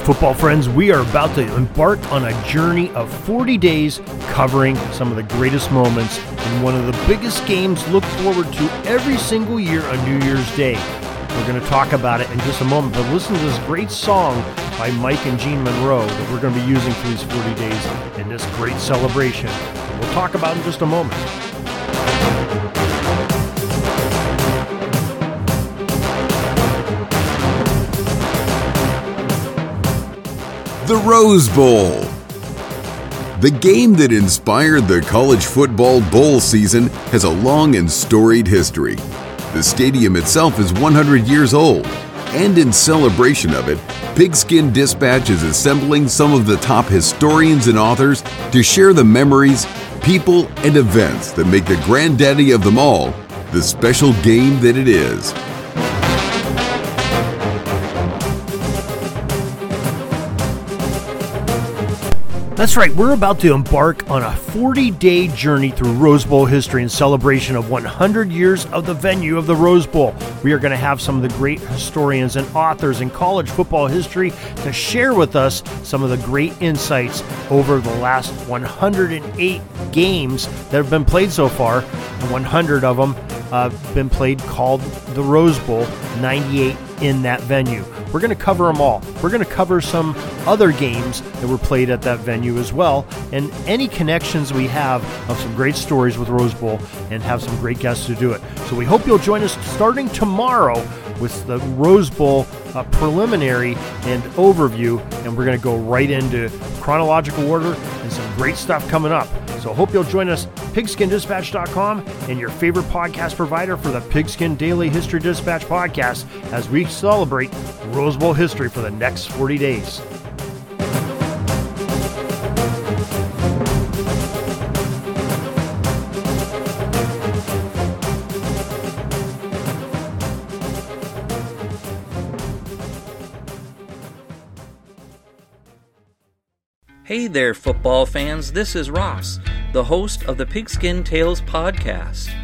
Football friends, we are about to embark on a journey of 40 days covering some of the greatest moments in one of the biggest games looked forward to every single year on New Year's Day. We're going to talk about it in just a moment, but listen to this great song by Mike and Jean Monroe that we're going to be using for these 40 days in this great celebration. We'll talk about in just a moment. Rose Bowl. The game that inspired the college football bowl season has a long and storied history. The stadium itself is 100 years old, and in celebration of it, Pigskin Dispatch is assembling some of the top historians and authors to share the memories, people, and events that make the granddaddy of them all the special game that it is. That's right, we're about to embark on a 40 day journey through Rose Bowl history in celebration of 100 years of the venue of the Rose Bowl. We are going to have some of the great historians and authors in college football history to share with us some of the great insights over the last 108 games that have been played so far. and 100 of them uh, been played called the Rose Bowl, 98 in that venue. We're going to cover them all. We're going to cover some other games that were played at that venue as well, and any connections we have of some great stories with Rose Bowl and have some great guests to do it. So we hope you'll join us starting tomorrow with the Rose Bowl uh, preliminary and overview, and we're going to go right into chronological order and some great stuff coming up. So hope you'll join us, pigskindispatch.com and your favorite podcast provider for the Pigskin Daily History Dispatch podcast as we celebrate Rose Bowl history for the next 40 days. Hey there, football fans. This is Ross, the host of the Pigskin Tales podcast.